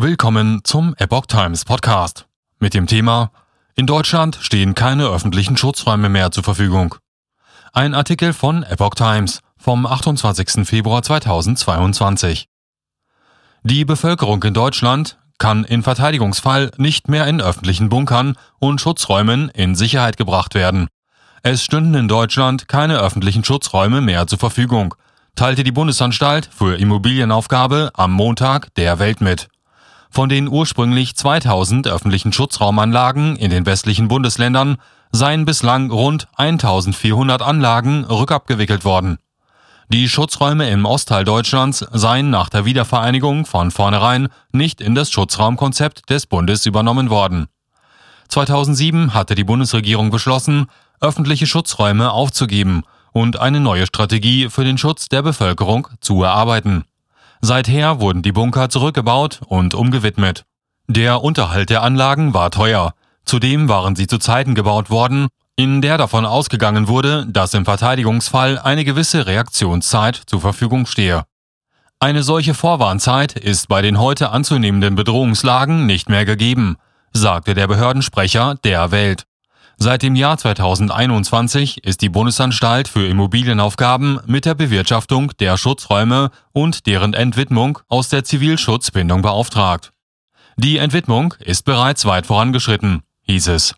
Willkommen zum Epoch Times Podcast mit dem Thema In Deutschland stehen keine öffentlichen Schutzräume mehr zur Verfügung. Ein Artikel von Epoch Times vom 28. Februar 2022. Die Bevölkerung in Deutschland kann in Verteidigungsfall nicht mehr in öffentlichen Bunkern und Schutzräumen in Sicherheit gebracht werden. Es stünden in Deutschland keine öffentlichen Schutzräume mehr zur Verfügung, teilte die Bundesanstalt für Immobilienaufgabe am Montag der Welt mit. Von den ursprünglich 2000 öffentlichen Schutzraumanlagen in den westlichen Bundesländern seien bislang rund 1400 Anlagen rückabgewickelt worden. Die Schutzräume im Ostteil Deutschlands seien nach der Wiedervereinigung von vornherein nicht in das Schutzraumkonzept des Bundes übernommen worden. 2007 hatte die Bundesregierung beschlossen, öffentliche Schutzräume aufzugeben und eine neue Strategie für den Schutz der Bevölkerung zu erarbeiten. Seither wurden die Bunker zurückgebaut und umgewidmet. Der Unterhalt der Anlagen war teuer. Zudem waren sie zu Zeiten gebaut worden, in der davon ausgegangen wurde, dass im Verteidigungsfall eine gewisse Reaktionszeit zur Verfügung stehe. Eine solche Vorwarnzeit ist bei den heute anzunehmenden Bedrohungslagen nicht mehr gegeben, sagte der Behördensprecher der Welt. Seit dem Jahr 2021 ist die Bundesanstalt für Immobilienaufgaben mit der Bewirtschaftung der Schutzräume und deren Entwidmung aus der Zivilschutzbindung beauftragt. Die Entwidmung ist bereits weit vorangeschritten, hieß es.